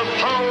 the power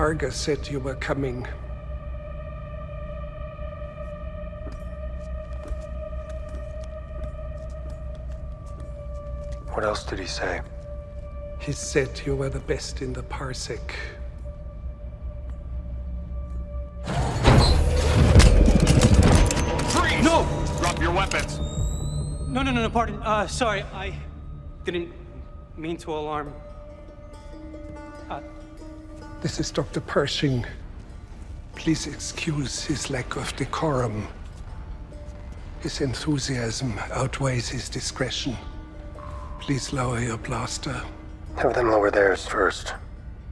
Greef Karga said you were coming. What else did he say? He said you were the best in the Parsec. Freeze! No! Drop your weapons. No, no, no, no, pardon. Uh, sorry, I didn't mean to alarm. This is Dr. Pershing. Please excuse his lack of decorum. His enthusiasm outweighs his discretion. Please lower your blaster. Have them lower theirs first.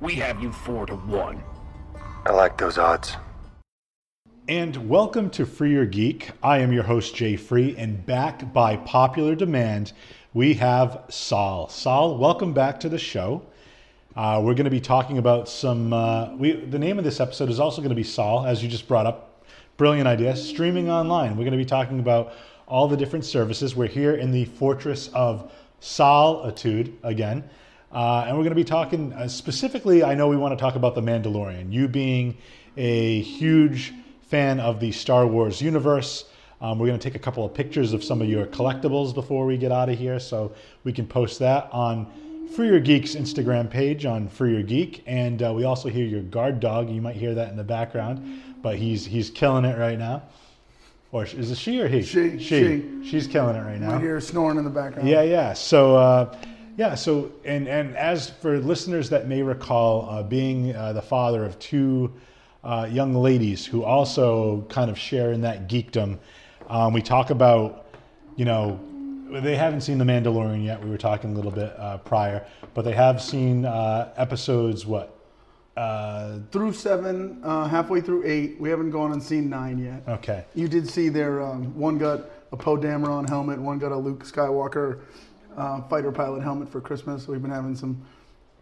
We have you four to one. I like those odds. And welcome to Free Your Geek. I am your host, Jay Free, and back by popular demand, we have Saul. Saul, welcome back to the show. Uh, we're going to be talking about some. Uh, we the name of this episode is also going to be Saul, as you just brought up. Brilliant idea. Streaming online. We're going to be talking about all the different services. We're here in the fortress of Solitude again, uh, and we're going to be talking uh, specifically. I know we want to talk about the Mandalorian. You being a huge fan of the Star Wars universe. Um, we're going to take a couple of pictures of some of your collectibles before we get out of here, so we can post that on Free Your Geek's Instagram page on Free Your Geek, and uh, we also hear your guard dog. You might hear that in the background, but he's he's killing it right now. Or is it she or he? She, She. she. She's killing it right now. I hear snoring in the background. Yeah, yeah. So, uh, yeah. So, and and as for listeners that may recall, uh, being uh, the father of two uh, young ladies who also kind of share in that geekdom, um, we talk about, you know, they haven't seen The Mandalorian yet. We were talking a little bit uh, prior, but they have seen uh, episodes. What? Uh, Through seven, uh, halfway through eight. We haven't gone and seen nine yet. okay. You did see their um, one got a Poe Dameron helmet, one got a Luke Skywalker uh, fighter pilot helmet for Christmas. We've been having some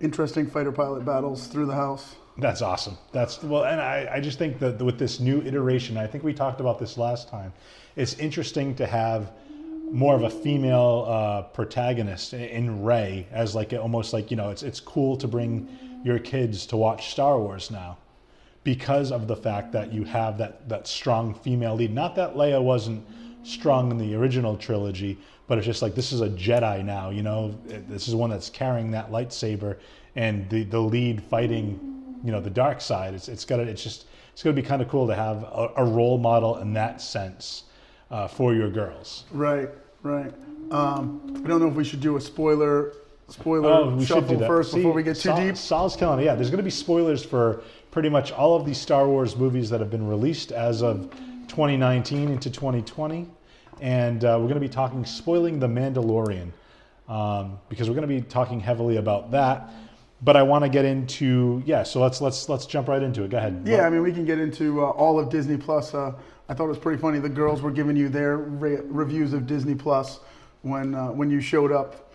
interesting fighter pilot battles through the house. That's awesome. That's well, and I, I just think that with this new iteration, I think we talked about this last time. It's interesting to have more of a female uh, protagonist in- Rey as like almost like you know it's it's cool to bring your kids to watch Star Wars now because of the fact that you have that that strong female lead. Not that Leia wasn't strong in the original trilogy, but it's just like this is a Jedi now. You know, this is one that's carrying that lightsaber and the the lead fighting. You know, the dark side. It's it's got it's just it's to be kind of cool to have a, a role model in that sense uh, for your girls. Right, right. Um, I don't know if we should do a spoiler spoiler Oh, we should do shuffle first See, before we get too deep. Saul's killing it. Yeah, there's going to be spoilers for pretty much all of these Star Wars movies that have been released as of 2019 into 2020, and uh, we're going to be talking spoiling the Mandalorian um, because we're going to be talking heavily about that. But I want to get into yeah. So let's let's let's jump right into it. Go ahead. Yeah, I mean, we can get into uh, all of Disney Plus. Uh, I thought it was pretty funny. The girls were giving you their re- reviews of Disney Plus when uh, when you showed up,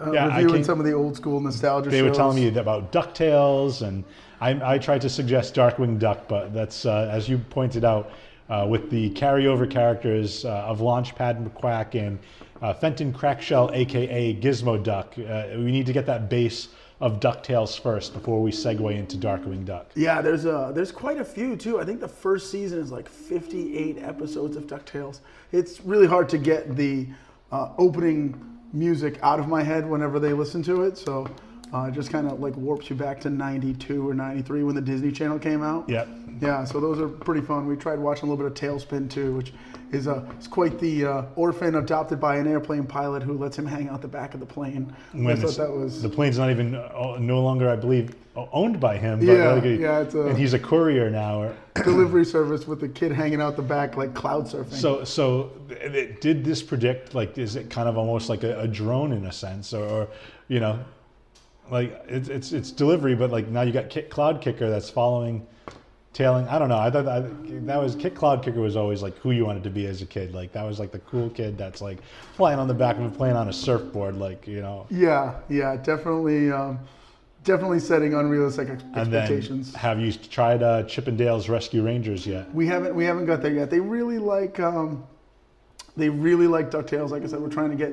uh, Yeah, reviewing some of the old school nostalgia they shows. were telling me about Ducktales, and I, I tried to suggest Darkwing Duck, but that's uh, as you pointed out uh, with the carryover characters uh, of Launchpad McQuack and uh, Fenton Crackshell, aka Gizmo Duck. Uh, we need to get that base of Ducktales first before we segue into Darkwing Duck. Yeah, there's uh there's quite a few too. I think the first season is like 58 episodes of Ducktales. It's really hard to get the uh, opening music out of my head whenever they listen to it. So Uh, it just kind of like warps you back to 92 or 93 when the Disney Channel came out. Yep. Yeah, so those are pretty fun. We tried watching a little bit of TaleSpin too, which is uh, is quite the uh, orphan adopted by an airplane pilot who lets him hang out the back of the plane. I When thought that was the plane's not even uh, no longer, I believe, owned by him. But Yeah, like a- yeah, it's a- and he's a courier now. Or, delivery service with the kid hanging out the back like cloud surfing. so, so did this predict like is it kind of almost like a, a drone in a sense, or, or you know, like it's it's it's delivery, but like now you got Kick, Cloud Kicker that's following, tailing. I don't know. I thought that, that was Kit Cloudkicker was always like who you wanted to be as a kid. Like that was like the cool kid that's like flying on the back of a plane on a surfboard, like you know. yeah, yeah, definitely, um, definitely setting unrealistic ex- And then, expectations. have you tried uh, Chip 'n Dale's Rescue Rangers yet? We haven't we haven't got there yet. They really like um, they really like Ducktales. Like I said, we're trying to get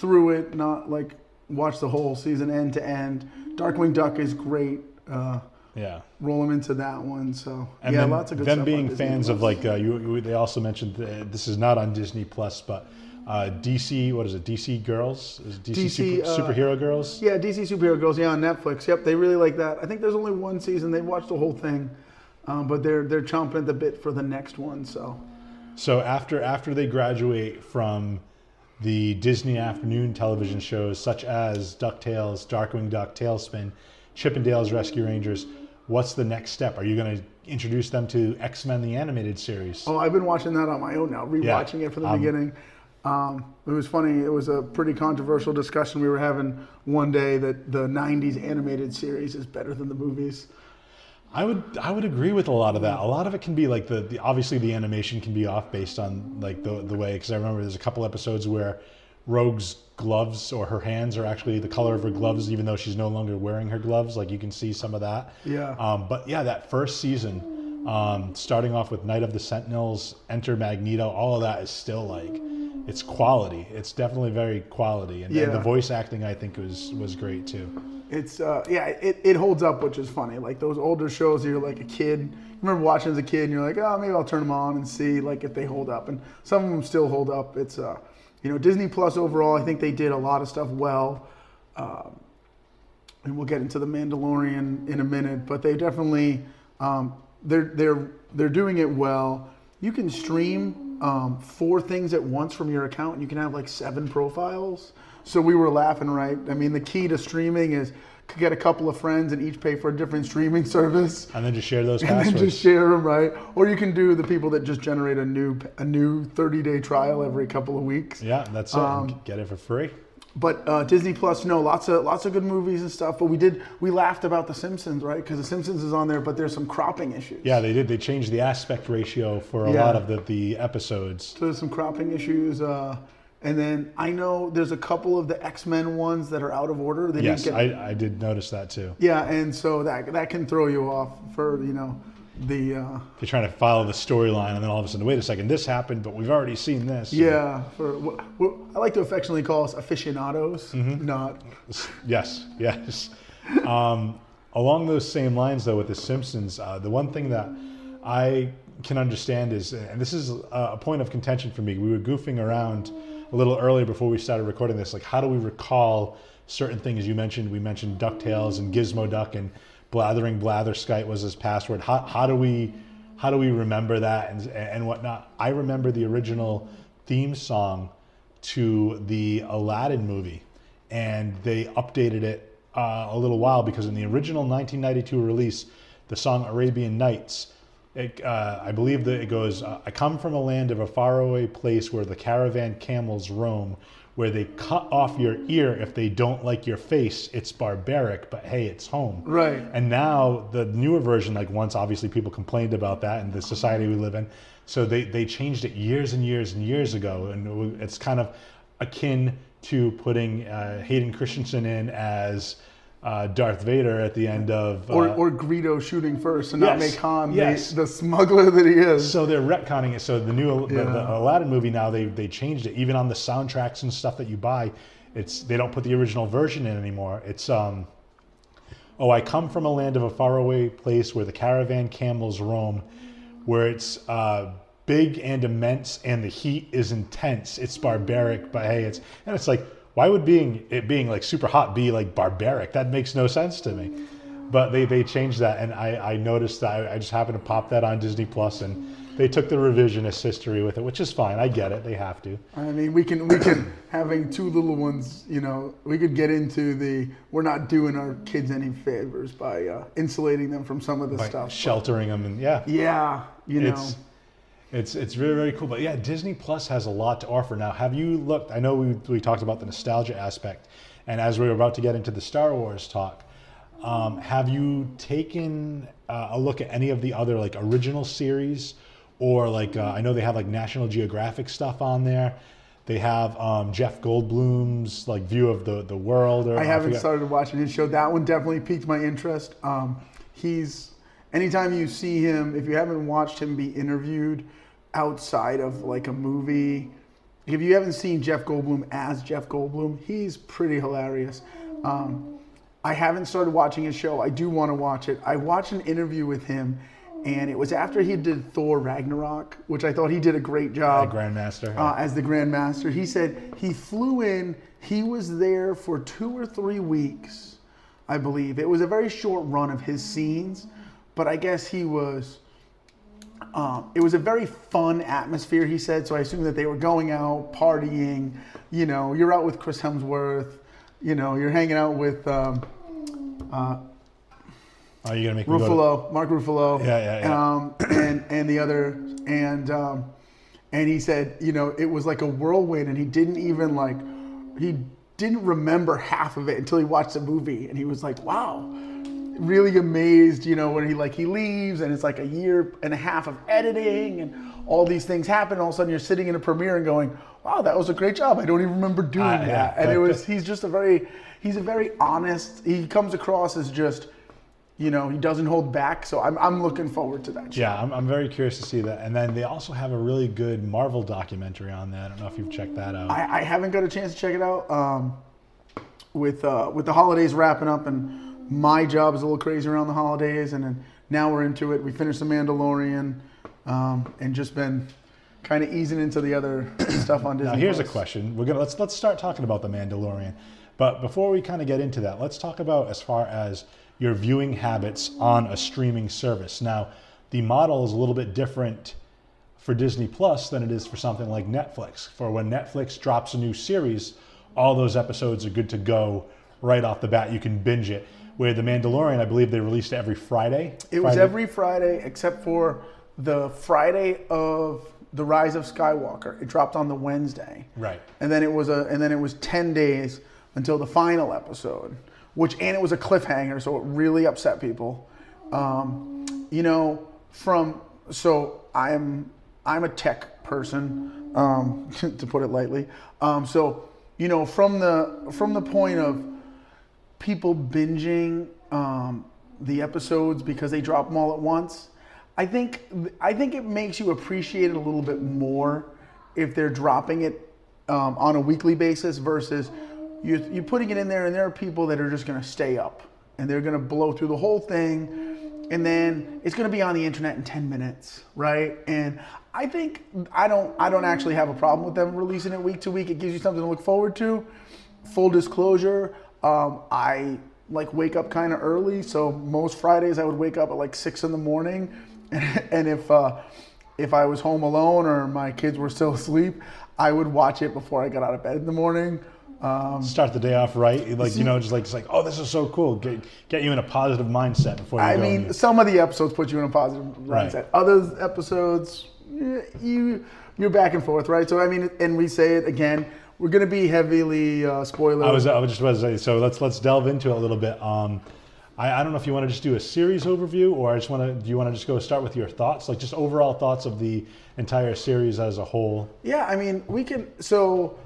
through it, not like watch the whole season end to end. Darkwing Duck is great. Uh, Yeah. roll them into that one. So And yeah, then lots of good stuff. them being fans of like uh, you, you, they also mentioned this is not on Disney Plus, but uh, DC. What is it? DC Girls? Is it DC, DC, super, uh, superhero girls? Yeah, DC Superhero Girls, yeah, on Netflix. Yep, they really like that. I think there's only one season. They watched the whole thing, um, but they're they're chomping at the bit for the next one. So So after after they graduate from the Disney afternoon television shows such as DuckTales, Darkwing Duck, TaleSpin, Chippendales Rescue Rangers, what's the next step? Are you going to introduce them to X Men the animated series? oh, I've been watching that on my own now, rewatching it from the Um, beginning. Um, it was funny. It was a pretty controversial discussion we were having one day that the '90s animated series is better than the movies. I would I would agree with a lot of that. A lot of it can be like the, the obviously the animation can be off based on like the the way because I remember there's a couple episodes where Rogue's gloves or her hands are actually the color of her gloves even though she's no longer wearing her gloves. Like you can see some of that. Yeah. Um, but yeah, that first season, um, starting off with Night of the Sentinels, Enter Magneto, all of that is still like it's quality. It's definitely very quality, and, and the voice acting I think was was great too. It's uh, yeah, it, it holds up, which is funny. Like those older shows, you're like a kid. You remember watching as a kid, and you're like, oh, maybe I'll turn them on and see like if they hold up. And some of them still hold up. It's uh, you know, Disney Plus overall, I think they did a lot of stuff well. Um, and we'll get into the Mandalorian in a minute, but they definitely um, they're they're they're doing it well. You can stream um, four things at once from your account, and you can have like seven profiles. So we were laughing, right? I mean, the key to streaming is to get a couple of friends and each pay for a different streaming service, And then just share those and then passwords. just share them, right? Or you can do the people that just generate a new a new 30 day trial every couple of weeks. yeah, that's it. Um, get it for free. But uh, Disney Plus, no, lots of lots of good movies and stuff. But we did we laughed about The Simpsons, right? Because The Simpsons is on there, but there's some cropping issues. Yeah, they did. They changed the aspect ratio for a Yeah. lot of the, the episodes. So there's some cropping issues. Uh, and then I know there's a couple of the X Men ones that are out of order. They Yes, get, I, I did notice that too. yeah, and so that that can throw you off for you know the uh, They're trying to follow the storyline, and then all of a sudden, wait a second, this happened, but we've already seen this. yeah for what, what I like to affectionately call us aficionados, Mm-hmm. not Yes, yes. Um, along those same lines, though, with The Simpsons, uh, the one thing that I can understand is, and this is a point of contention for me, we were goofing around a little earlier before we started recording this. Like, how do we recall certain things? You mentioned, we mentioned DuckTales and Gizmo Duck and Blathering Blatherskite was his password. How, how do we. How do we remember that and, and whatnot? I remember the original theme song to the Aladdin movie, and they updated it uh, a little while because in the original 1992 release, the song Arabian Nights, it, uh, I believe that it goes, uh, I come from a land of a faraway place where the caravan camels roam, where they cut off your ear if they don't like your face. It's barbaric, but hey, it's home. Right. And now the newer version, like once obviously people complained about that in the society we live in, so they they changed it years and years and years ago, and it's kind of akin to putting uh, Hayden Christensen in as uh, Darth Vader at the end of. or uh, or Greedo shooting first and not make Han yes. the, the smuggler that he is. so they're retconning it. So the new the, the Aladdin movie now they they changed it. Even on the soundtracks and stuff that you buy, it's they don't put the original version in anymore. It's um. Oh, I come from a land of a faraway place where the caravan camels roam, where it's uh, big and immense and the heat is intense. It's barbaric, but hey, it's and it's like, why would being it being like super hot be like barbaric? That makes no sense to me. But they they changed that, and I I noticed that I, I just happened to pop that on Disney Plus, and they took the revisionist history with it, which is fine. I get it. They have to. I mean, we can we can having two little ones. You know, we could get into the we're not doing our kids any favors by uh, insulating them from some of this stuff. sheltering them, and yeah, Yeah, you know. It's it's really really cool. But yeah, Disney Plus has a lot to offer now. Have you looked? I know we we talked about the nostalgia aspect, and as we were about to get into the Star Wars talk, um, have you taken uh, a look at any of the other like original series, or like uh, I know they have like National Geographic stuff on there. They have um, Jeff Goldblum's like view of the the world. Or I haven't forget- started watching his show. That one definitely piqued my interest. Um, he's anytime you see him, if you haven't watched him be interviewed outside of like a movie, if you haven't seen Jeff Goldblum as Jeff Goldblum, he's pretty hilarious. Um, I haven't started watching his show. I do want to watch it. I watched an interview with him, and it was after he did Thor Ragnarok, which I thought he did a great job Grandmaster. uh, as the Grandmaster. He said he flew in, he was there for two or three weeks, I believe. It was a very short run of his scenes, but I guess he was. Um, it was a very fun atmosphere, he said. So I assume that they were going out, partying. You know, you're out with Chris Hemsworth. You know, you're hanging out with um, Are you gonna make me go to- Ruffalo, Mark Ruffalo. Yeah, yeah, yeah. Um, and and the other and um, and he said, you know, it was like a whirlwind, and he didn't even like he didn't remember half of it until he watched the movie, and he was like, wow, really amazed, you know, when he like he leaves, and it's like a year and a half of editing, and all these things happen. All of a sudden, you're sitting in a premiere and going, wow, that was a great job. I don't even remember doing yeah, that, and it was he's just a very he's a very honest. He comes across as just you know, he doesn't hold back. So I'm, I'm looking forward to that. show. Yeah, I'm, I'm very curious to see that. And then they also have a really good Marvel documentary on that I don't know if you've checked that out. I, I haven't got a chance to check it out. Um, with uh, with the holidays wrapping up, and my job is a little crazy around the holidays, and then now we're into it. We finished the Mandalorian, um, and just been kind of easing into the other stuff on Disney. now here's a question. We're gonna let's let's start talking about the Mandalorian. But before we kind of get into that, let's talk about as far as your viewing habits on a streaming service. Now, the model is a little bit different for Disney Plus than it is for something like Netflix. For when Netflix drops a new series, all those episodes are good to go right off the bat. You can binge it. Where The Mandalorian, I believe they released it every Friday. It was every Friday except for the Friday of the Rise of Skywalker. It dropped on the Wednesday. Right. And then it was a and then it was 10 days until the final episode, which and it was a cliffhanger, so it really upset people. Um, you know, from so I'm I'm a tech person, um, to put it lightly. Um, so you know, from the from the point of people binging um, the episodes because they drop them all at once. I think I think it makes you appreciate it a little bit more if they're dropping it um, on a weekly basis versus you you're putting it in there and there are people that are just going to stay up and they're going to blow through the whole thing and then it's going to be on the internet in 10 minutes right and i think i don't i don't actually have a problem with them releasing it week to week it gives you something to look forward to full disclosure um, i like wake up kind of early so most fridays i would wake up at like six in the morning and if uh, if i was home alone or my kids were still asleep i would watch it before i got out of bed in the morning um, start the day off right. Like you know, just like it's like, oh, this is so cool. Get get you in a positive mindset before you I mean, and- some of the episodes put you in a positive Right. mindset. Other episodes, you you're back and forth, right? So I mean, and we say it again. We're going to be heavily uh, spoiler. I was I was just about to say. So let's let's delve into it a little bit. Um, I, I don't know if you want to just do a series overview, or I just want to. Do you want to just go start with your thoughts, like just overall thoughts of the entire series as a whole? yeah, I mean, we can. So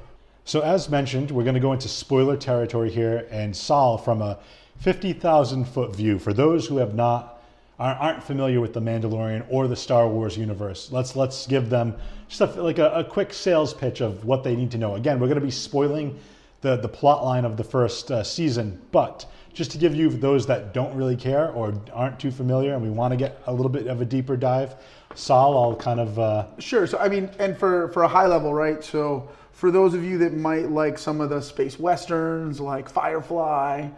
So as mentioned, we're going to go into spoiler territory here and Saul from a 50,000 foot view. For those who have not aren't familiar with the Mandalorian or the Star Wars universe, let's let's give them just a, like a, a quick sales pitch of what they need to know. Again, we're going to be spoiling the the plot line of the first uh, season, but just to give you those that don't really care or aren't too familiar, and we want to get a little bit of a deeper dive. Saul, I'll kind of uh, Sure. So I mean, and for for a high level, right? So for those of you that might like some of the space westerns, like Firefly,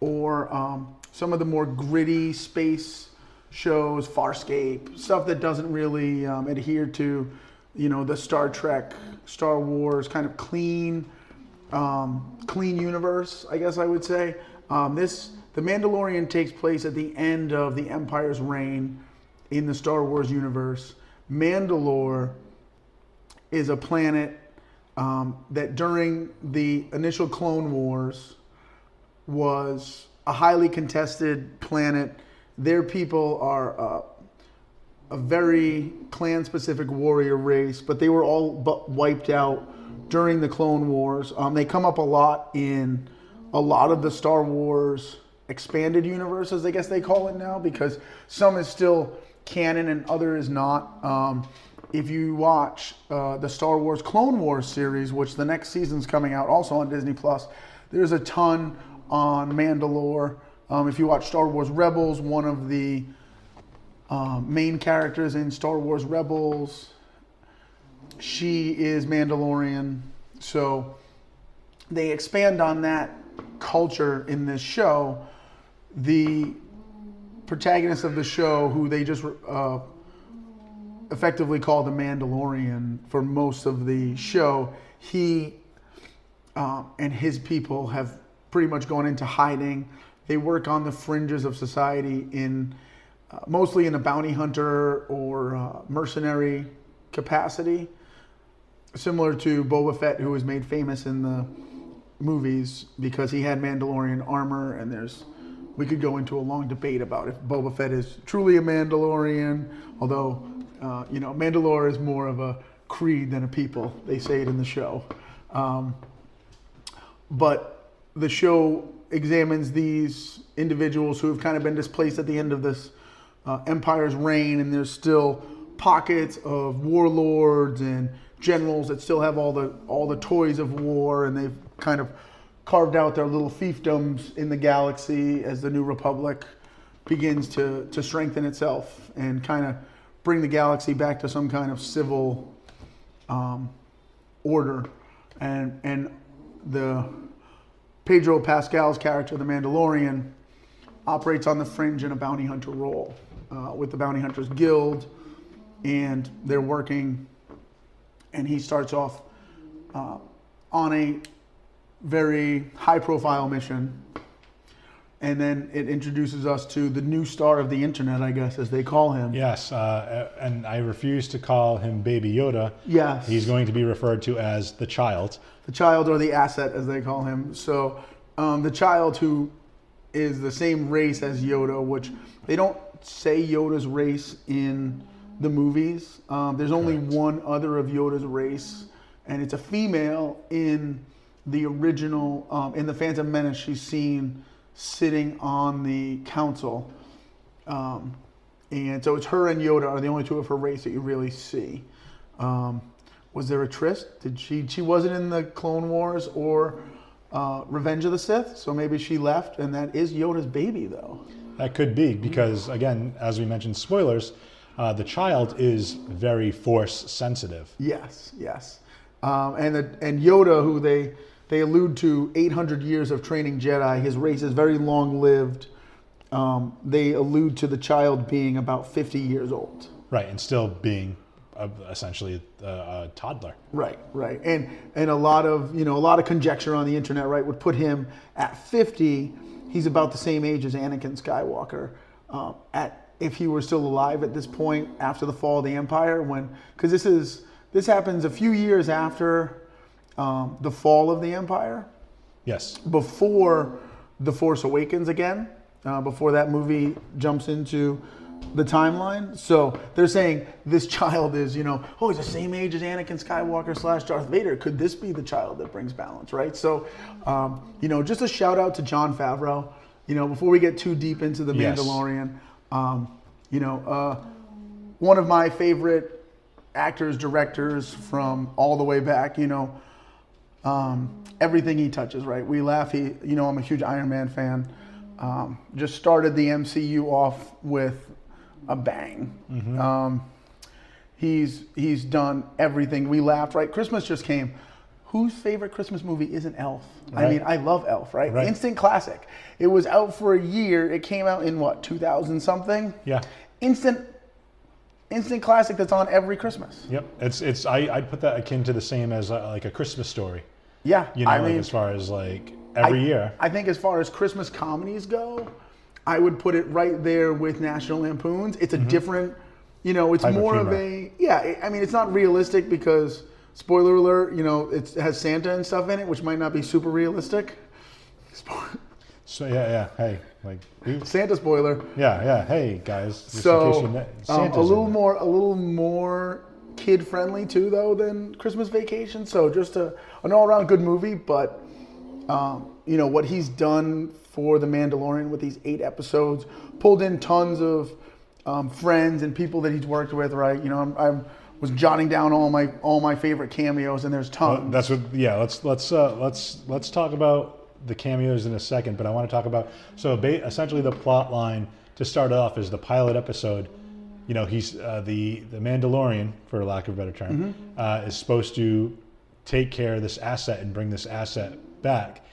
or um, some of the more gritty space shows, Farscape, stuff that doesn't really um, adhere to, you know, the Star Trek, Star Wars kind of clean, um, clean universe. I guess I would say um, this. The Mandalorian takes place at the end of the Empire's reign in the Star Wars universe. Mandalore is a planet um, that during the initial Clone Wars was a highly contested planet. Their people are uh, a very clan specific warrior race, but they were all but wiped out during the Clone Wars. Um, they come up a lot in a lot of the Star Wars expanded universes, I guess they call it now, because some is still canon and other is not. Um, if you watch uh, the Star Wars Clone Wars series, which the next season's coming out also on Disney Plus, there's a ton on Mandalore. Um, if you watch Star Wars Rebels, one of the um, main characters in Star Wars Rebels, she is Mandalorian. So they expand on that culture in this show. The protagonist of the show, who they just uh, effectively call the Mandalorian for most of the show, he uh, and his people have pretty much gone into hiding. They work on the fringes of society in uh, mostly in a bounty hunter or uh, mercenary capacity, similar to Boba Fett, who was made famous in the movies because he had Mandalorian armor. And there's we could go into a long debate about if Boba Fett is truly a Mandalorian, although uh, you know Mandalore is more of a creed than a people. They say it in the show. Um, but the show examines these individuals who have kind of been displaced at the end of this uh, empire's reign, and there's still pockets of warlords and generals that still have all the all the toys of war, and they've kind of carved out their little fiefdoms in the galaxy as the New Republic begins to to strengthen itself and kind of bring the galaxy back to some kind of civil um, order, and and the Pedro Pascal's character, the Mandalorian, operates on the fringe in a bounty hunter role uh, with the Bounty Hunters Guild, and they're working. And he starts off uh, on a very high-profile mission, and then it introduces us to the new star of the internet, I guess, as they call him. Yes, uh, and I refuse to call him Baby Yoda. Yes. He's going to be referred to as the child. the child or the asset as they call him so um, the child who is the same race as yoda which they don't say yoda's race in the movies um, there's only Correct. one other of yoda's race and it's a female in the original um, in the phantom menace she's seen sitting on the council um, and so it's her and Yoda are the only two of her race that you really see. Um, was there a tryst? Did she? She wasn't in the Clone Wars or uh, Revenge of the Sith, so maybe she left, and that is Yoda's baby, though. That could be because, again, as we mentioned, spoilers. Uh, the child is very force sensitive. Yes, yes. Um, and the, and Yoda, who they they allude to 800 years of training Jedi, his race is very long lived. Um, they allude to the child being about 50 years old. Right, and still being uh, essentially a, a toddler. Right, right, and and a lot of you know a lot of conjecture on the internet, right, would put him at 50. He's about the same age as Anakin Skywalker. Um, at if he were still alive at this point after the fall of the Empire, when because this is this happens a few years after um, the fall of the Empire, Yes. before the Force Awakens again, uh, before that movie jumps into the timeline. So they're saying this child is, you know, oh, he's the same age as Anakin Skywalker slash Darth Vader. Could this be the child that brings balance, right? So, um, you know, just a shout out to Jon Favreau. You know, before we get too deep into the Yes. Mandalorian, um, you know, uh, one of my favorite actors, directors from all the way back. You know, um, everything he touches, right? We laugh. He, you know, I'm a huge Iron Man fan. Um, just started the MCU off with a bang. Um, he's he's done everything. We laughed, right? Christmas just came. whose favorite Christmas movie isn't Elf? I mean, I love Elf, right? Right. Instant classic. It was out for a year. It came out in what 2000 something. Yeah. Instant, instant classic that's on every Christmas. Yep. It's it's I I'd put that akin to the same as uh like a Christmas story. Yeah, You know, I like mean, as far as like every I, year. I think as far as Christmas comedies go, I would put it right there with National Lampoons. It's a different, you know, it's Mm-hmm. Type more of, humor. a yeah. I- mean, it's not realistic because spoiler alert, you know, it's, it has Santa and stuff in it, which might not be super realistic. So yeah, yeah. Hey, like we, Santa spoiler. yeah, yeah. Hey guys. just in case So um, a little more, a little more kid friendly too, though, than Christmas Vacation. So just a, an all around good movie. But um, you know what he's done for the Mandalorian with these eight episodes, pulled in tons of um, friends and people that he's worked with. Right, you know, I'm, I'm was jotting down all my all my favorite cameos, and there's Well, tons. that's what. Yeah. Let's let's uh, let's let's talk about the cameos in a second. But I want to talk about so ba- essentially the plot line to start off is the pilot episode. You know, he's uh, the the Mandalorian, for lack of a better term, uh, is supposed to take care of this asset and bring this asset back.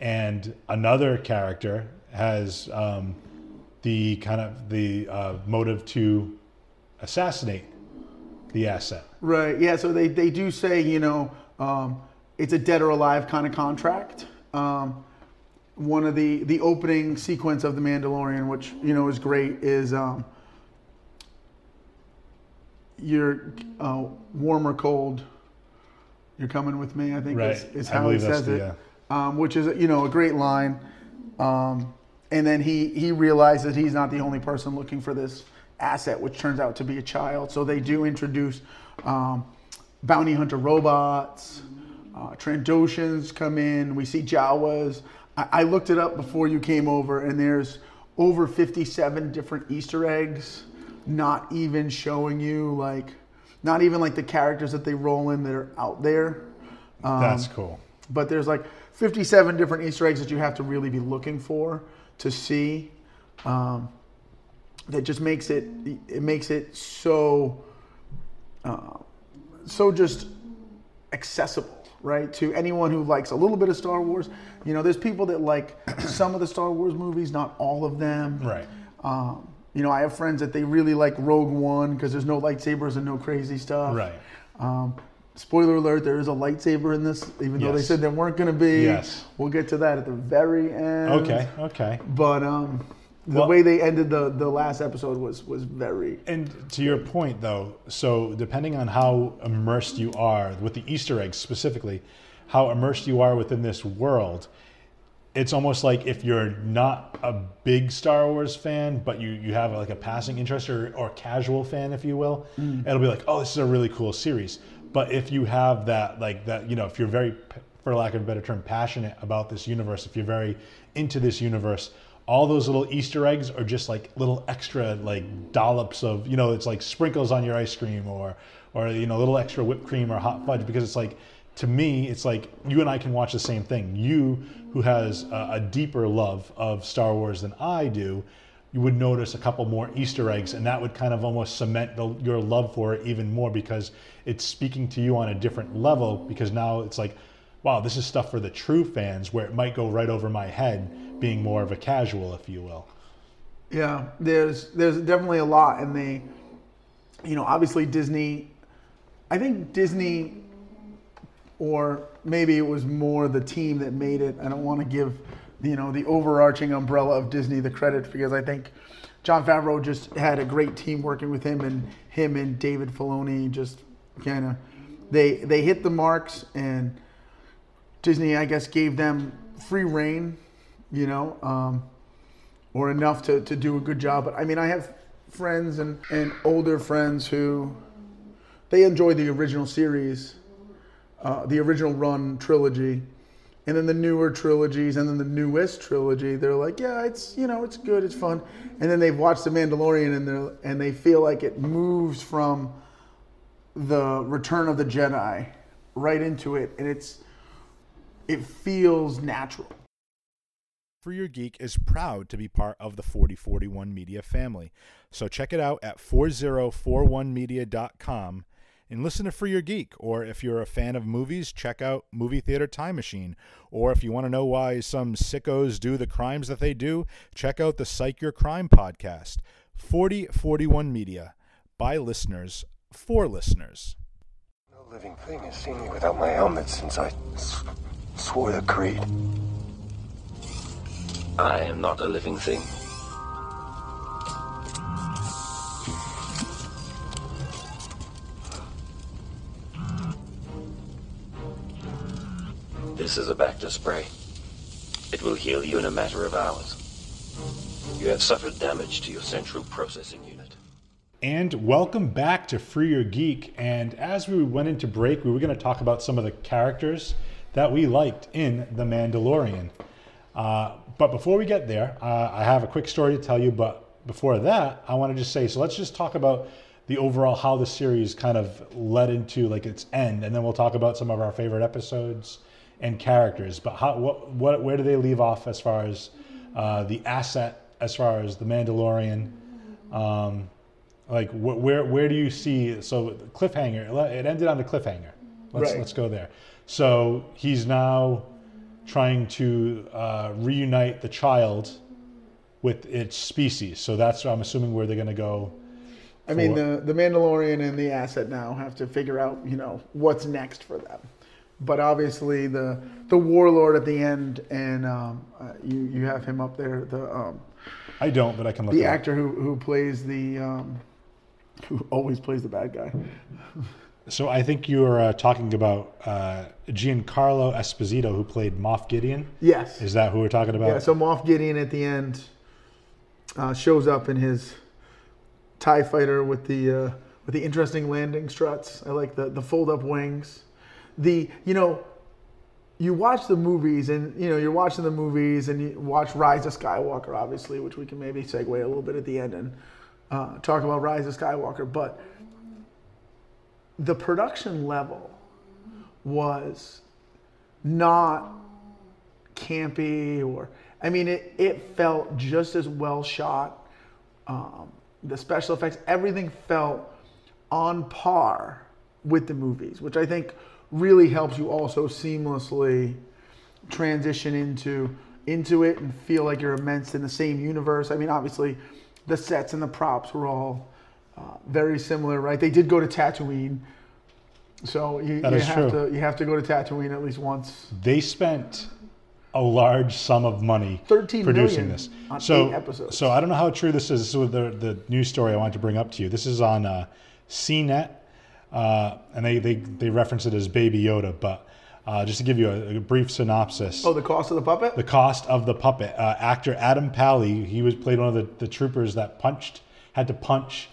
And another character has um, the kind of the uh, motive to assassinate the asset. Right. Yeah. So they, they do say, you know, um, it's a dead or alive kind of contract. Um, one of the the opening sequence of the Mandalorian, which you know is great, is um, you're uh, warm or cold. You're coming with me. I think is, Right. is I how he says the, it, um, which is you know a great line. Um, and then he he realizes he's not the only person looking for this asset, which turns out to be a child. So they do introduce um, bounty hunter robots. Uh, Trandoshans come in. We see Jawas. I, I looked it up before you came over, and there's over 57 different Easter eggs, not even showing you like, not even like the characters that they roll in that are out there. Um, That's cool. but there's like 57 different Easter eggs that you have to really be looking for to see. Um, that just makes it it makes it so uh, so just accessible, right, to anyone who likes a little bit of Star Wars. You know, there's people that like some of the Star Wars movies, not all of them. Right. Um, you know, I have friends that they really like Rogue One because there's no lightsabers and no crazy stuff. Right. Um, spoiler alert: there is a lightsaber in this, even though they said there weren't going to be. Yes. We'll get to that at the very end. Okay. Okay. But um, the Well- way they ended the the last episode was was very. And to your point, though, so depending on how immersed you are with the Easter eggs specifically, how immersed you are within this world, it's almost like if you're not a big Star Wars fan, but you, you have like a passing interest or, or casual fan, if you will, mm. it'll be like, oh, this is a really cool series. But if you have that, like that, you know, if you're very, for lack of a better term, passionate about this universe, if you're very into this universe, all those little Easter eggs are just like little extra like dollops of, you know, it's like sprinkles on your ice cream or, or you know, little extra whipped cream or hot fudge because it's like to me, it's like you and I can watch the same thing. You, who has a, a deeper love of Star Wars than I do, you would notice a couple more Easter eggs, and that would kind of almost cement the, your love for it even more because it's speaking to you on a different level. Because now it's like, wow, this is stuff for the true fans, where it might go right over my head, being more of a casual, if you will. Yeah, there's there's definitely a lot, and they, you know, obviously Disney. I think Disney, or maybe it was more the team that made it. I don't want to give, you know, the overarching umbrella of Disney the credit because I think Jon Favreau just had a great team working with him, and him and David Filoni just kind of they they hit the marks, and Disney I guess gave them free reign, you know. Um, or enough to, to do a good job. But I mean, I have friends and, and older friends who they enjoy the original series, uh, the original run trilogy, and then the newer trilogies, and then the newest trilogy. They're like, yeah, it's you know, it's good, it's fun. And then they've watched The Mandalorian, and they and they feel like it moves from the Return of the Jedi right into it, and it's it feels natural. For Your Geek is proud to be part of the 4041 Media family. So check it out at 4041media.com and listen to Free Your Geek. Or if you're a fan of movies, check out Movie Theater Time Machine. Or if you want to know why some sickos do the crimes that they do, check out the Psych Your Crime podcast. 4041 Media. By listeners, for listeners. No living thing has seen me without my helmet since I s- swore the creed. I am not a living thing. This is a Bacta spray. It will heal you in a matter of hours. You have suffered damage to your central processing unit. And welcome back to Free Your Geek. And as we went into break, we were going to talk about some of the characters that we liked in The Mandalorian. Uh, but before we get there, uh, I have a quick story to tell you. But before that, I want to just say so let's just talk about the overall how the series kind of led into like its end, and then we'll talk about some of our favorite episodes and characters. But how, what, what, where do they leave off as far as uh, the asset, as far as the Mandalorian? Um, like wh- where where do you see so cliffhanger it ended on a cliffhanger let's Right. let's go there so he's now trying to uh, reunite the child with its species so that's i'm assuming where they're going to go I mean, the the Mandalorian and the asset now have to figure out, you know, what's next for them. But obviously, the the warlord at the end, and um, uh, you you have him up there, the um, i don't but i can look the actor who who plays the um, who always plays the bad guy. so i think you were uh, talking about uh, giancarlo esposito who played moff gideon Yes. is that who we're talking about Yeah. So Moff Gideon at the end uh, shows up in his Tie Fighter with the uh, with the interesting landing struts. I like the the fold up wings. The you know. You watch the movies, and you know you're watching the movies, and you watch Rise of Skywalker, obviously, which we can maybe segue a little bit at the end and uh, talk about Rise of Skywalker. But the production level was not campy or I mean it it felt just as well shot. Um, the special effects, everything felt on par with the movies, which I think really helps you also seamlessly transition into into it and feel like you're immersed in the same universe. I mean, obviously, the sets and the props were all uh, very similar, right? They did go to Tatooine, so you, you have true. to you have to go to Tatooine at least once. they spent a large sum of money 13 producing this. on so, eight episodes. so I don't know how true this is. This is the the news story I wanted to bring up to you. This is on uh, CNET, uh, and they, they they reference it as Baby Yoda. But uh, just to give you a, a brief synopsis, Oh, the cost of the puppet? the cost of the puppet. Uh, actor Adam Pally, he was played one of the, the troopers that punched had to punch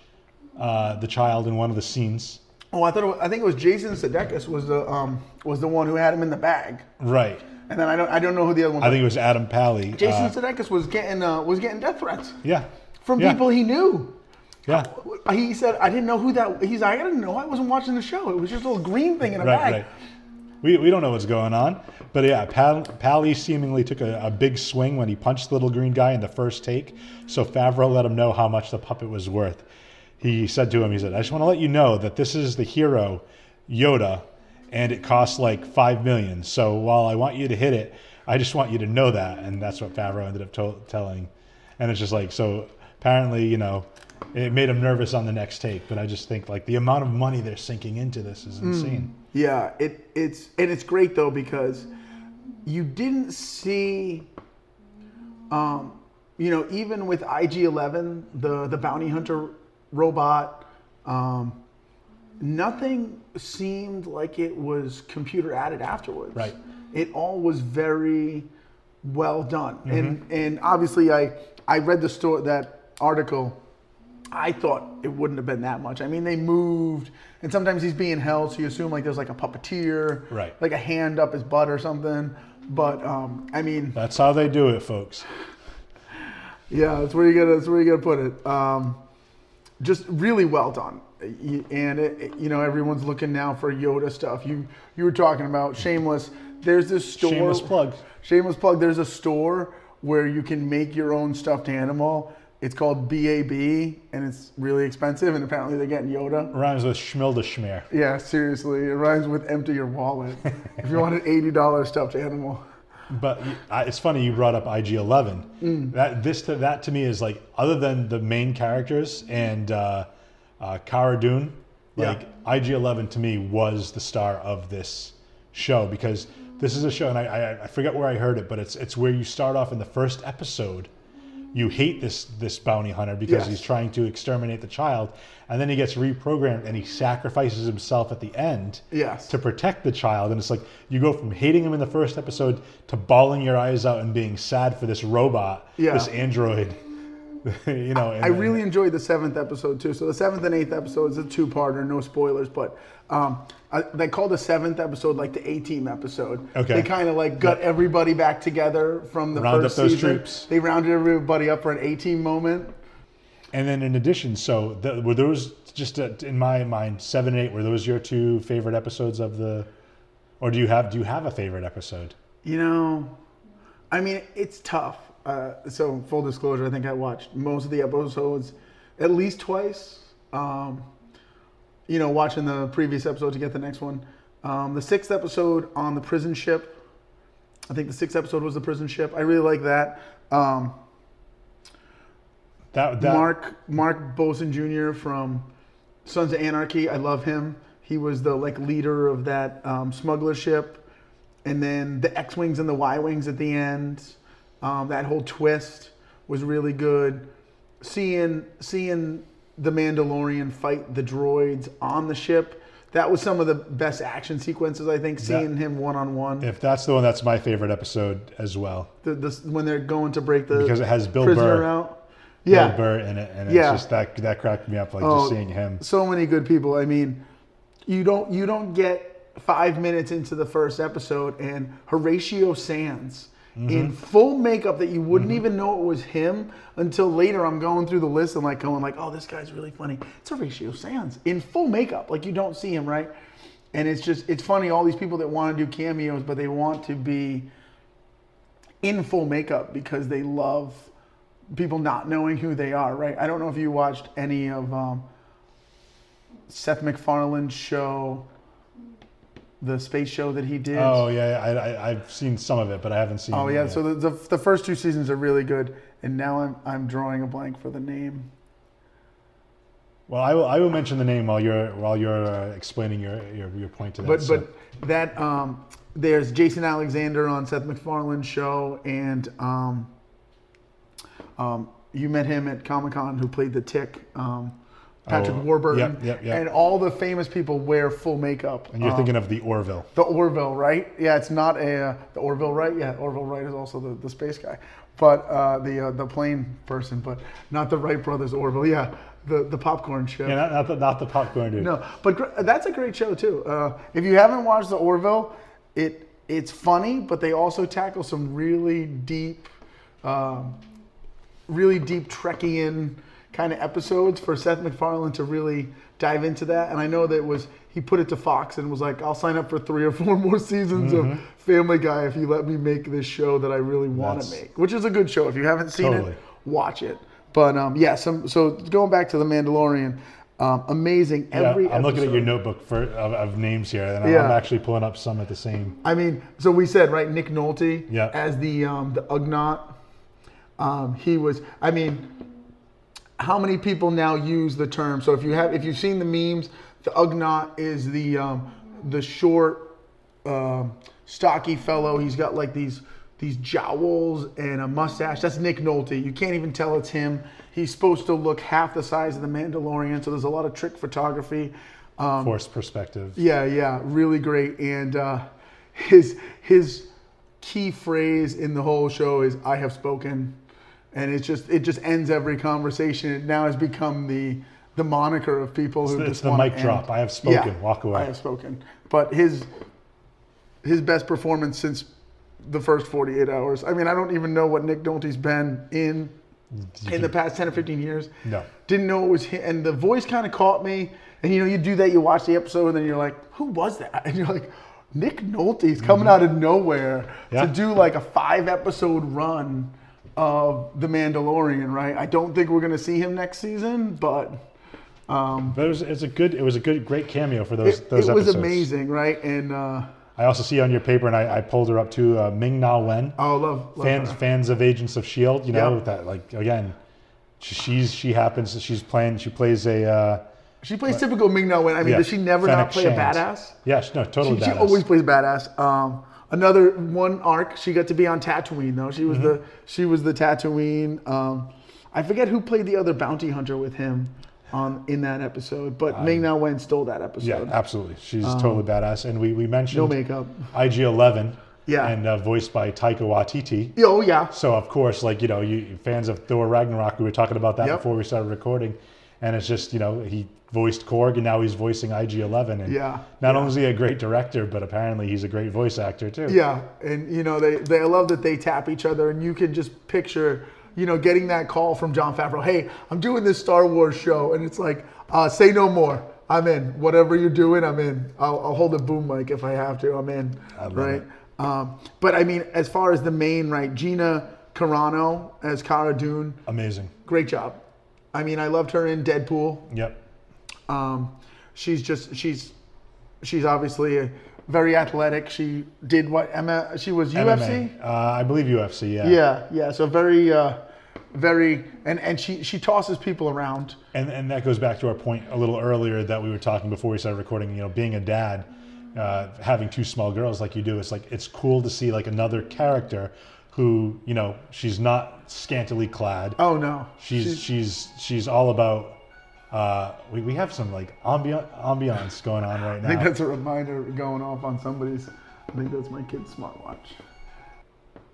uh, the child in one of the scenes. oh, I thought it was, I think it was Jason Sudeikis was the um was the one who had him in the bag, Right. and then I don't I don't know who the other one. Was. I was. think it was Adam Pally. Jason Uh, Sudeikis was getting uh, was getting death threats yeah. from Yeah. people he knew. Yeah. He said, "I didn't know who that." He's like, "I didn't know. I wasn't watching the show. It was just a little green thing in a right, bag." right. We, we don't know what's going on, but yeah, Pal, Pally seemingly took a, a big swing when he punched the little green guy in the first take. So Favreau let him know how much the puppet was worth. He said to him, he said, "I just want to let you know that this is the hero, Yoda, and it costs like five million. So while I want you to hit it, I just want you to know that." And that's what Favreau ended up to- telling. And it's just like so. Apparently, you know, it made him nervous on the next take. But I just think like the amount of money they're sinking into this is insane. Yeah, it it's and it's great though because you didn't see, um, you know, even with IG Eleven, the the bounty hunter robot, um, nothing seemed like it was computer added afterwards. Right. It all was very well done, and and obviously I I read the story that article. I thought it wouldn't have been that much. I mean, they moved, and sometimes he's being held, so you assume like there's like a puppeteer, Right. Like a hand up his butt or something. But um, I mean, That's how they do it, folks. yeah, that's where you gotta that's where you gotta put it. Um, just really well done, and it, it- you know everyone's looking now for Yoda stuff. You you were talking about Shameless. There's this store. Shameless plug. Shameless plug. There's a store where you can make your own stuffed animal It's called BAB, and it's really expensive. And apparently they're getting Yoda. Rhymes with Schmilda Schmear. Yeah, seriously, it rhymes with empty your wallet. if you want an eighty dollars stuffed animal. But it's funny you brought up IG Eleven. Mm. That this to, that to me is like other than the main characters and uh, uh, Cara Dune, Yeah. like IG Eleven to me was the star of this show because this is a show and I, I I forget where I heard it, but it's it's where you start off in the first episode. You hate this this bounty hunter because Yes. he's trying to exterminate the child, and then he gets reprogrammed and he sacrifices himself at the end Yes. to protect the child. And it's like you go from hating him in the first episode to bawling your eyes out and being sad for this robot, Yeah. this android. you know, I then- really enjoyed the seventh episode too. So the seventh and eighth episode is a two-parter, no spoilers, but um, I, they call the seventh episode like the A-team episode. Okay. They kind of like got everybody back together from the Round first up those season. troops. They rounded everybody up for an A-team moment. And then in addition, so the, were those just uh, in my mind seven and eight? Were those your two favorite episodes of the, or do you have do you have a favorite episode? You know, I mean, it's tough. Uh, so full disclosure, I think I watched most of the episodes at least twice. Um, you know, watching the previous episode to get the next one. Um, the sixth episode on the prison ship. I think the sixth episode was the prison ship. I really like that. Um, That that Mark Mark Boone Jr. from Sons of Anarchy. I love him. He was the like leader of that um, smuggler ship, and then the X wings and the Y wings at the end. Um, that whole twist was really good. Seeing seeing the Mandalorian fight the droids on the ship. That was some of the best action sequences I think. Seeing him one on one, if that's the one, that's my favorite episode as well the, the when they're going to break the because it has Bill prisoner Burr, out. Yeah, Bill Burr in it, and Yeah. it's just that that cracked me up like Oh, just seeing him. So many good people. I mean, you don't you don't get five minutes into the first episode and Horatio Sanz Mm-hmm. in full makeup that you wouldn't even know it was him until later. I'm going through the list and like going like, oh, this guy's really funny. It's Horatio Sanz in full makeup. Like you don't see him right, and it's just it's funny. All these people that want to do cameos, but they want to be in full makeup because they love people not knowing who they are, right? I don't know if you watched any of um, Seth MacFarlane's show, the space show that he did. Oh yeah, I, I I've seen some of it, but I haven't seen. Oh yeah, yet. so the, the, the first two seasons are really good, and now I'm I'm drawing a blank for the name. Well, I will. I will mention the name while you're while you're uh, explaining your, your your point to that. But So- but that um, there's Jason Alexander on Seth MacFarlane's show, and um, um, you met him at Comic Con, who played the Tick, um, Patrick Oh, Warburton, yep, yep, yep. and all the famous people wear full makeup. and you're Um, thinking of the Orville. The Orville, right? Yeah, it's not a uh, the Orville, right? Yeah, Orville Wright is also the, the space guy, but uh, the uh, the plane person, but not the Wright brothers Orville. Yeah, the the popcorn show. Yeah, not, not the not the popcorn dude. No, but gr- that's a great show too. Uh, if you haven't watched the Orville, it it's funny, but they also tackle some really deep, um, really deep Trekkian kind of episodes for Seth MacFarlane to really dive into that. And I know that it was he put it to Fox and was like, "I'll sign up for three or four more seasons of Family Guy if you let me make this show that I really want to make." Which is a good show. If you haven't seen Totally. it, watch it. But um, yeah, some so going back to the Mandalorian, um, amazing. Yeah, Every I'm looking at your notebook for of, of names here, and I'm actually pulling up some at the same. I mean, so we said right, Nick Nolte Yeah. as the um, the Ugnaught. Um, he was. I mean, how many people now use the term? So if you have, if you've seen the memes, the Ugnaught is the um, the short, um, stocky fellow. He's got like these these jowls and a mustache. That's Nick Nolte. You can't even tell it's him. He's supposed to look half the size of the Mandalorian. So there's a lot of trick photography. Um, Forced perspective. yeah, yeah, really great. And uh, his his key phrase in the whole show is "I have spoken," and it's just it just ends every conversation. It now has become the the moniker of people who It's the- just it's the mic end. drop. I have spoken. Walk away. I have spoken. But his his best performance since the first 48 hours. I mean, I don't even know what Nick Nolte's been in in the past 10 or 15 years. No. Didn't know it was him. And the voice kind of caught me. And you know, you do that, you watch the episode, and then you're like, who was that? And you're like, Nick Nolte's coming out of nowhere Mm-hmm. Yeah. to do like a five episode run of the Mandalorian, right? I don't think we're gonna see him next season, but um, But it was, it's a good, it was a good, great cameo for those it, those it was amazing, right? And uh, I also see on your paper, and I, I pulled her up too, uh, Ming Na Wen. oh, love, love fans her. fans of Agents of Shield, you know Yeah. that like again, she's she happens she's playing she plays a uh, She plays typical Ming Na Wen. I mean, yeah, does she never Fennec not play a badass? Yes, no, totally She, she always plays badass. Um, another one arc, she got to be on Tatooine though. She was Mm-hmm. the she was the Tatooine. Um, I forget who played the other bounty hunter with him on in that episode, but Ming Na Wen stole that episode. yeah, absolutely. She's totally badass. And we we mentioned Um, no makeup. IG Eleven, Yeah. and uh, voiced by Taika Waititi. Oh yeah, So of course, like you know, you fans of Thor Ragnarok, we were talking about that Yep. before we started recording, and it's just you know he voiced Korg, and now he's voicing IG Eleven, and Yeah, not only is he a great director, but apparently he's a great voice actor too. yeah, and you know they they I love that they tap each other, and you can just picture. You know, getting that call from Jon Favreau. Hey, I'm doing this Star Wars show, and it's like, uh, say no more. I'm in. Whatever you're doing, I'm in. I'll, I'll hold a boom mic if I have to. I'm in. Right. Um, but I mean, as far as the main, right, Gina Carano as Cara Dune, amazing. great job. I mean, I loved her in Deadpool. Yep. Um, she's just she's she's obviously very athletic. She did what Emma? She was UFC. Uh, I believe UFC. Yeah. Yeah, yeah. So very, uh, very, and and she she tosses people around. And and that goes back to our point a little earlier that we were talking before we started recording. You know, being a dad, uh, having two small girls like you do, it's like it's cool to see like another character who you know she's not scantily clad. Oh no, She's she's she's all about. Uh, we, we have some like ambiance ambiance going on right now. I think that's a reminder going off on somebody's. I think that's my kid's smartwatch.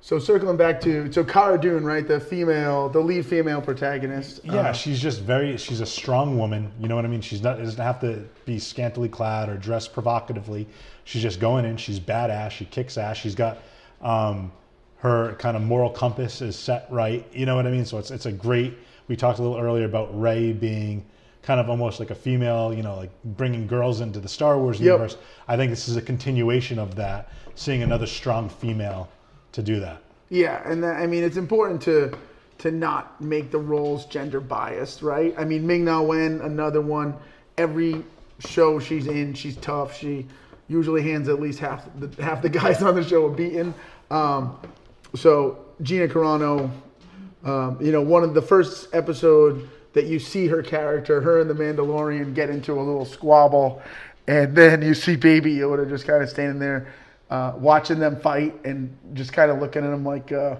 So circling back to so Cara Dune, right? The female, the lead female protagonist. Yeah, Uh, she's just very. She's a strong woman. You know what I mean. She's not doesn't have to be scantily clad or dressed provocatively. She's just going in. She's badass. She kicks ass. She's got um, her kind of moral compass is set right. You know what I mean. So it's it's a great. We talked a little earlier about Rey being kind of almost like a female. You know, like bringing girls into the Star Wars Yep. universe. I think this is a continuation of that. Seeing another strong female to do that. Yeah, and that, I mean it's important to to not make the roles gender biased, right? I mean Ming Na Wen, another one. Every show she's in, she's tough. She usually hands at least half the half the guys on the show a beating. Um, so Gina Carano, um, you know, one of the first episode that you see her character, her and the Mandalorian get into a little squabble, and then you see Baby Yoda just kind of standing there, uh, watching them fight and just kind of looking at them like uh,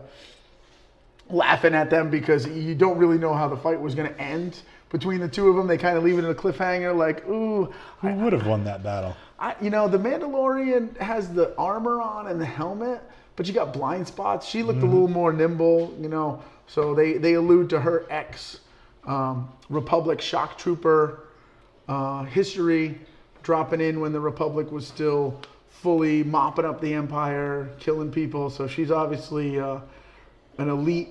laughing at them because you don't really know how the fight was going to end between the two of them. They kind of leave it in a cliffhanger, like, ooh, Who would have won that battle? I, you know, the Mandalorian has the armor on and the helmet, but you got blind spots. She looked a little more nimble, you know. So they, they allude to her ex um, Republic shock trooper uh, history dropping in when the Republic was still fully mopping up the Empire, killing people. So she's obviously uh, an elite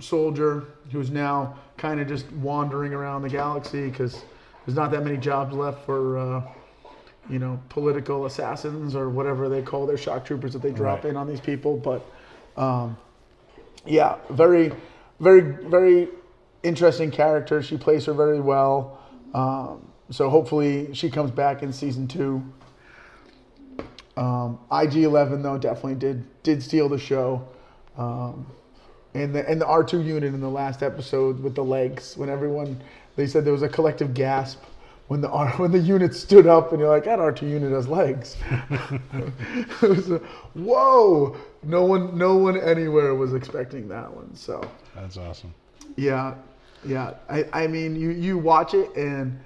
soldier who's now kind of just wandering around the galaxy because there's not that many jobs left for. Uh, you know, political assassins or whatever they call their shock troopers that they drop Right. in on these people. But um, yeah, very, very, very interesting character. She plays her very well. Um, so hopefully she comes back in season two. Um, IG Eleven though definitely did did steal the show. Um, and the and the R two unit in the last episode with the legs when everyone they said there was a collective gasp when the R, when the unit stood up and you're like that R two unit has legs. it was a, whoa! No one no one anywhere was expecting that one. So That's awesome. yeah, yeah. I, I mean, you, you watch it, and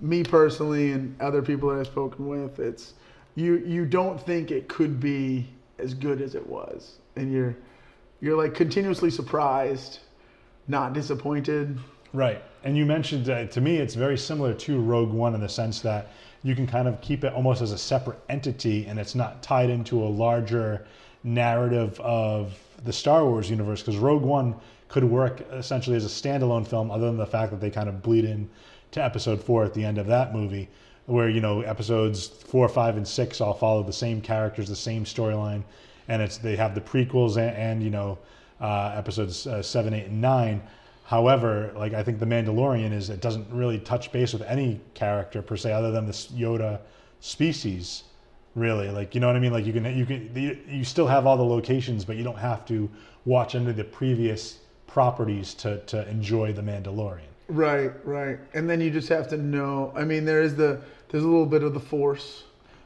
me personally, and other people that I've spoken with, it's you you don't think it could be as good as it was, and you're you're like continuously surprised, not disappointed. Right. And you mentioned, uh, to me, it's very similar to Rogue One in the sense that you can kind of keep it almost as a separate entity and it's not tied into a larger narrative of the Star Wars universe. Because Rogue One could work essentially as a standalone film, other than the fact that they kind of bleed in to episode four at the end of that movie, where, you know, episodes four, five, and six all follow the same characters, the same storyline. And it's they have the prequels and, and you know, uh, episodes uh, seven, eight, and nine. However, like I think the Mandalorian is it doesn't really touch base with any character per se, other than this Yoda species. Really, like you know what I mean. Like you can you can you, still have all the locations, but you don't have to watch into the previous properties to to enjoy the Mandalorian. Right, right. And then you just have to know. I mean, there is the there's a little bit of the force.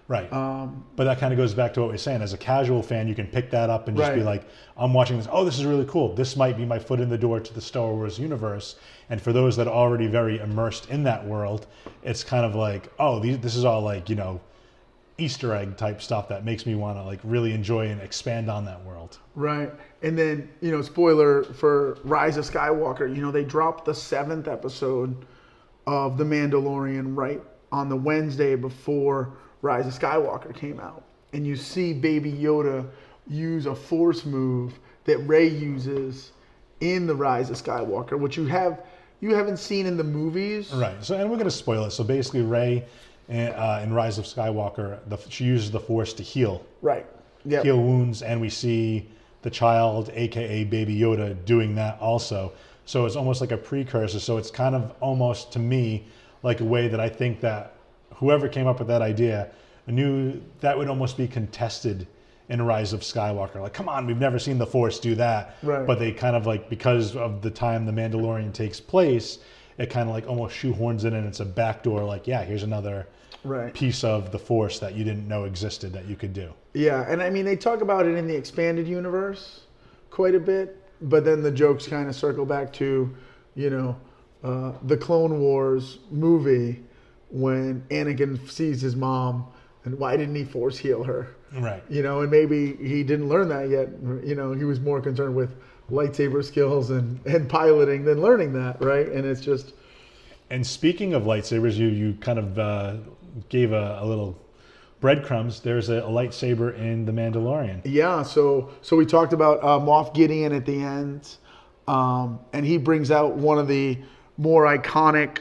Right. Um, but that kind of goes back to what we are saying. As a casual fan, you can pick that up and just be like, I'm watching this. Oh, this is really cool. This might be my foot in the door to the Star Wars universe. And for those that are already very immersed in that world, it's kind of like, oh, these, this is all like, you know, Easter egg type stuff that makes me want to like really enjoy and expand on that world. Right. And then, you know, spoiler for Rise of Skywalker, you know, they dropped the seventh episode of The Mandalorian right on the Wednesday before Rise of Skywalker came out. And you see Baby Yoda use a force move that Rey uses in the Rise of Skywalker, which you have you haven't seen in the movies. Right. So, and we're going to spoil it. So basically, Rey uh, in Rise of Skywalker, the, she uses the Force to heal Right. Yeah. heal wounds, and we see the child, aka Baby Yoda, doing that also. So it's almost like a precursor. So it's kind of almost to me like a way that I think that whoever came up with that idea knew that would almost be contested in Rise of Skywalker. Like, come on, we've never seen the Force do that. Right. But they kind of like because of the time the Mandalorian takes place, it kind of like almost shoehorns it in. It's a backdoor. Like, yeah, here's another Right. piece of the Force that you didn't know existed that you could do. Yeah, and I mean they talk about it in the expanded universe quite a bit, but then the jokes kind of circle back to, you know, uh, the Clone Wars movie when Anakin sees his mom and why didn't he force heal her? Right. You know, and maybe he didn't learn that yet. You know, he was more concerned with lightsaber skills and, and piloting than learning that, right? And it's just And speaking of lightsabers, you you kind of uh, gave a, a little breadcrumbs. There's a, a lightsaber in the Mandalorian. Yeah, so so we talked about uh, Moff Gideon at the end, um, and he brings out one of the more iconic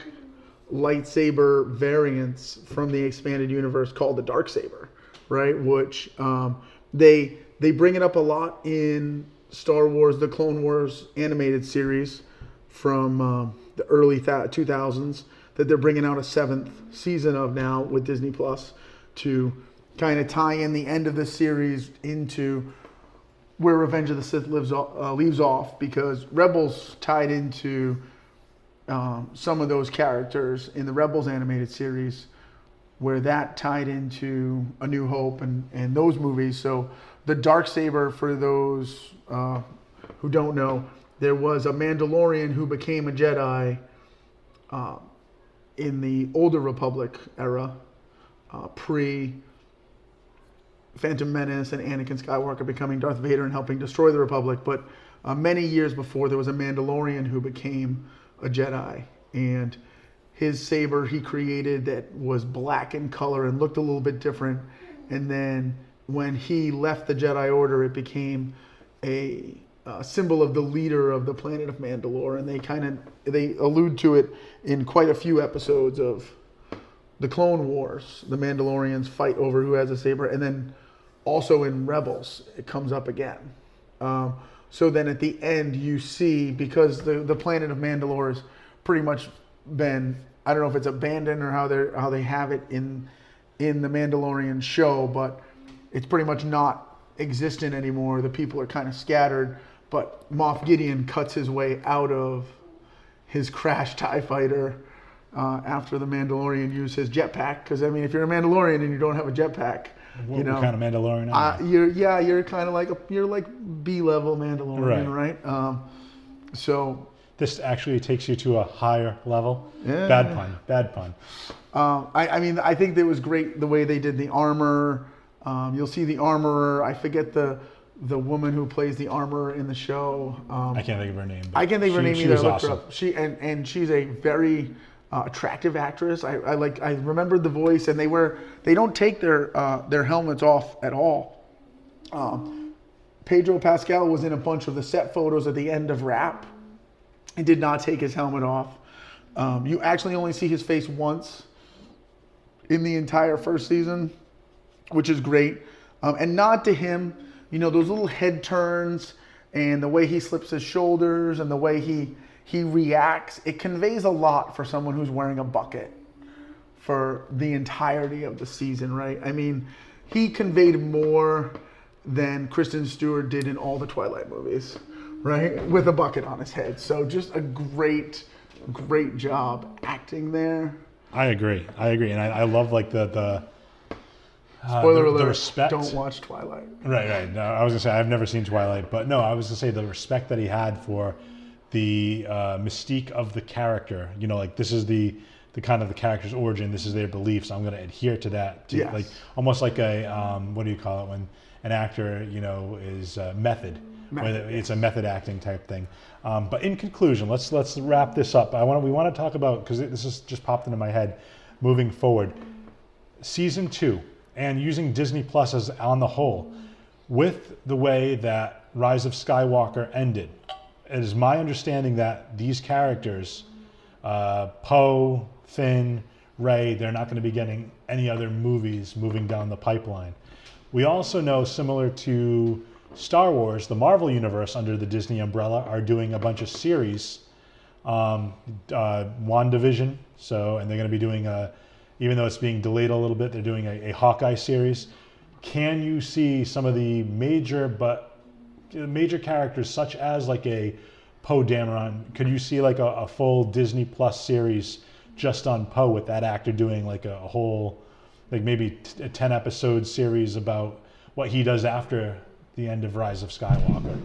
lightsaber variants from the expanded universe called the dark saber, right? Which um, they they bring it up a lot in Star Wars: The Clone Wars animated series from um, the early th- 2000s that they're bringing out a seventh season of now with Disney Plus to kind of tie in the end of the series into where Revenge of the Sith lives uh, leaves off because Rebels tied into um, some of those characters in the Rebels animated series where that tied into A New Hope and, and those movies. So the dark saber for those uh, who don't know, there was a Mandalorian who became a Jedi uh, in the older Republic era, uh, pre Phantom Menace and Anakin Skywalker becoming Darth Vader and helping destroy the Republic. But uh, many years before, there was a Mandalorian who became a Jedi, and his saber he created that was black in color and looked a little bit different. And then when he left the Jedi Order, it became a uh, symbol of the leader of the planet of Mandalore, and they kind of they allude to it in quite a few episodes of the Clone Wars. The Mandalorians fight over who has a saber, and then also in Rebels it comes up again. Um, so then at the end you see because the the planet of Mandalore is pretty much been I don't know if it's abandoned or how they how they have it in in the Mandalorian show, but it's pretty much not existent anymore. The people are kind of scattered, but Moff Gideon cuts his way out of his crash Tie fighter uh, after the Mandalorian used his jetpack. Because I mean, if you're a Mandalorian and you don't have a jetpack, What, you know, what kind of Mandalorian? uh, you're yeah, you're kind of like a you're like B level Mandalorian, right? Um, so this actually takes you to a higher level. Yeah. Bad pun. Bad pun. Um, I, I mean, I think it was great the way they did the armor. Um, you'll see the armorer. I forget the the woman who plays the armorer in the show. Um, I can't think of her name. I can't think of her name she either. I her awesome. She and and she's a very uh, attractive actress. I, I like. I remembered the voice, and they were they don't take their uh, their helmets off at all. Um, Pedro Pascal was in a bunch of the set photos at the end of Wrap. He did not take his helmet off. Um, you actually only see his face once in the entire first season, which is great. Um, and nod to him, you know, those little head turns and the way he slips his shoulders and the way he he reacts, it conveys a lot for someone who's wearing a bucket for the entirety of the season, right? I mean, he conveyed more than Kristen Stewart did in all the Twilight movies, right? With a bucket on his head. So just a great, great job acting there. I agree. I agree, and I, I love like the the uh, Spoiler the, alert, the respect. don't watch Twilight. Right, right. No, I was gonna say I've never seen Twilight, but no, I was gonna say the respect that he had for the uh, mystique of the character. You know, like this is the the kind of the character's origin. This is their beliefs. I'm gonna adhere to that. To, Yes. Like almost like a um, what do you call it when an actor you know is uh, method. where Method, it's a method acting type thing. Um, but in conclusion, let's let's wrap this up. I want we want to talk about because this is just popped into my head. Moving forward, season two and using Disney Plus as on the whole, with the way that Rise of Skywalker ended, it is my understanding that these characters, uh, Poe, Finn, Rey, they're not going to be getting any other movies moving down the pipeline. We also know, similar to Star Wars, the Marvel Universe under the Disney umbrella are doing a bunch of series um, uh, WandaVision. So, and they're going to be doing a, even though it's being delayed a little bit, they're doing a, a Hawkeye series. Can you see some of the major, but major characters such as like a Poe Dameron? Could you see like a, a full Disney Plus series just on Poe with that actor doing like a, whole, like maybe t- a 10 episode series about what he does after the end of Rise of Skywalker?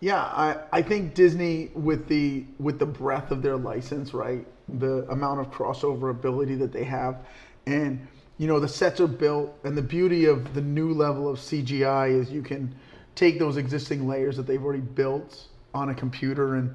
Yeah, I, I think Disney with the with the breadth of their license, right? The amount of crossover ability that they have, and you know the sets are built, and the beauty of the new level of CGI is you can take those existing layers that they've already built on a computer and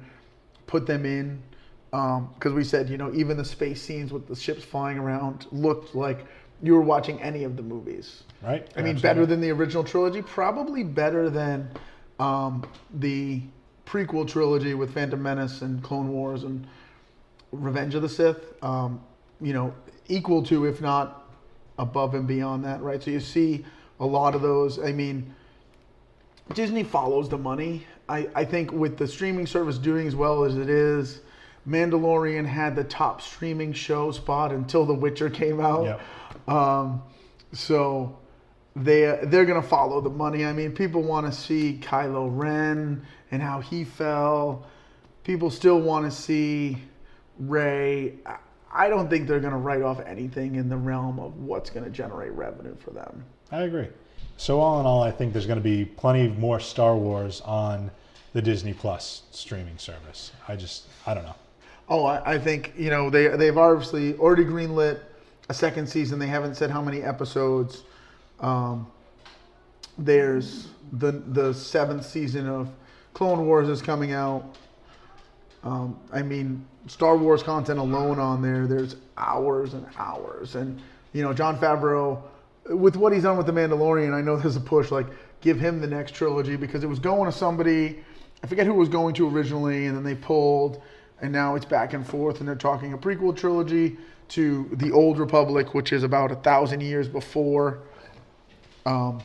put them in. Because we said, you know, even the space scenes with the ships flying around looked like you were watching any of the movies. Right? I mean, Absolutely. better than the original trilogy, probably better than um, the prequel trilogy with Phantom Menace and Clone Wars and Revenge of the Sith. Um, you know, equal to, if not above and beyond that, right? So you see a lot of those. I mean, Disney follows the money. I, I think with the streaming service doing as well as it is, Mandalorian had the top streaming show spot until The Witcher came out. Yep. Um, so they they're gonna follow the money. I mean, people want to see Kylo Ren and how he fell. People still want to see Rey. I- don't think they're gonna write off anything in the realm of what's gonna generate revenue for them. I agree. So all in all, I think there's going to be plenty more Star Wars on the Disney Plus streaming service. I just, I don't know. Oh, I, I think you know they they've obviously already greenlit a second season. They haven't said how many episodes. Um, there's the the seventh season of Clone Wars is coming out. Um, I mean, Star Wars content alone on there, there's hours and hours. And you know, Jon Favreau, with what he's done with the Mandalorian, I know there's a push like give him the next trilogy because it was going to somebody. I forget who it was going to originally, and then they pulled, and now it's back and forth, and they're talking a prequel trilogy to the Old Republic, which is about a thousand years before um,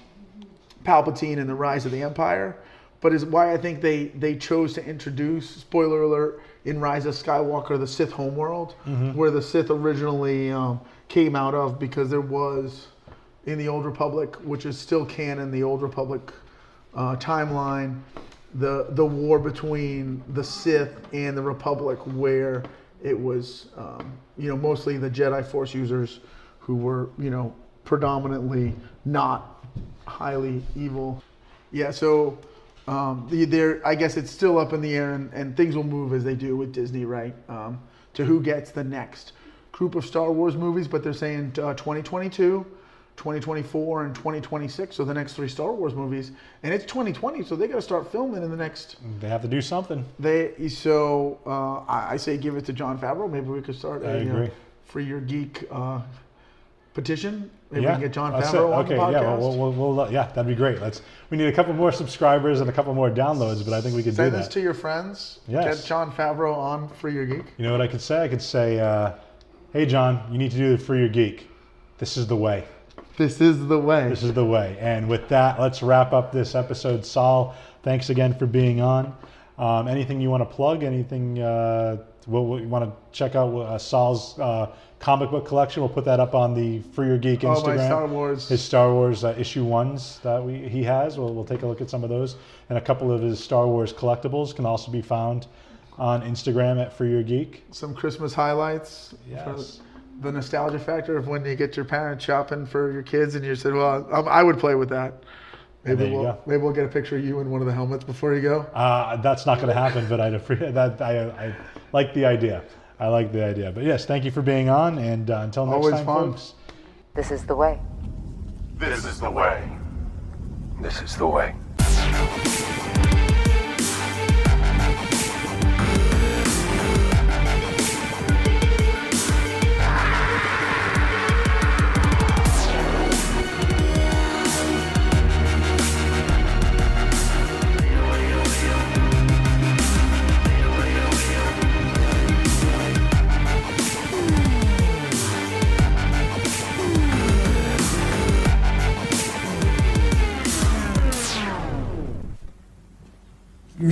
Palpatine and the rise of the Empire. But is why I think they they chose to introduce spoiler alert in Rise of Skywalker the Sith homeworld, where the Sith originally um, came out of, because there was in the Old Republic, which is still canon, the Old Republic uh, timeline, the the war between the Sith and the Republic, where it was um, you know mostly the Jedi Force users who were you know predominantly not highly evil. Yeah, so um, there, I guess it's still up in the air, and, and things will move as they do with Disney, right? Um, to who gets the next group of Star Wars movies, but they're saying uh, 2022, 2024, and 2026. So the next three Star Wars movies, and it's 2020, so they got to start filming in the next. They have to do something. They so uh, I, I say give it to Jon Favreau. Maybe we could start I a uh, agree. free your geek uh, petition. Maybe yeah, we can get Jon Favreau on okay, the podcast. yeah, we'll, we'll, we'll, we'll- yeah, that'd be great. Let's. We need a couple more subscribers and a couple more downloads, but I think we could Send do that. Send this to your friends. Yes. Get Jon Favreau on Free Your Geek. You know what I could say? I could say, uh, "Hey, Jon, you need to do the for your geek. This is the way." This is the way. This is the way. And with that, let's wrap up this episode. Saul, thanks again for being on. Um, anything you want to plug? Anything uh, we'll, we want to check out uh, Saul's uh, comic book collection? We'll put that up on the Free Your Geek Oh, Instagram. my Star Wars. His Star Wars uh, issue ones that we, he has. We'll, we'll take a look at some of those. And a couple of his Star Wars collectibles can also be found on Instagram at Free Your Geek. Some Christmas highlights. Yes. for The nostalgia factor of when you get your parents shopping for your kids, and you said, "Well, um, I would play with that." Maybe we'll go. maybe we'll get a picture of you in one of the helmets before you go. Uh, that's not going to happen, but I'd appreciate that. I, I like the idea. I like the idea. But yes, thank you for being on, and uh, until next Always time, fun. folks. This is the way. This is the way. This is the way.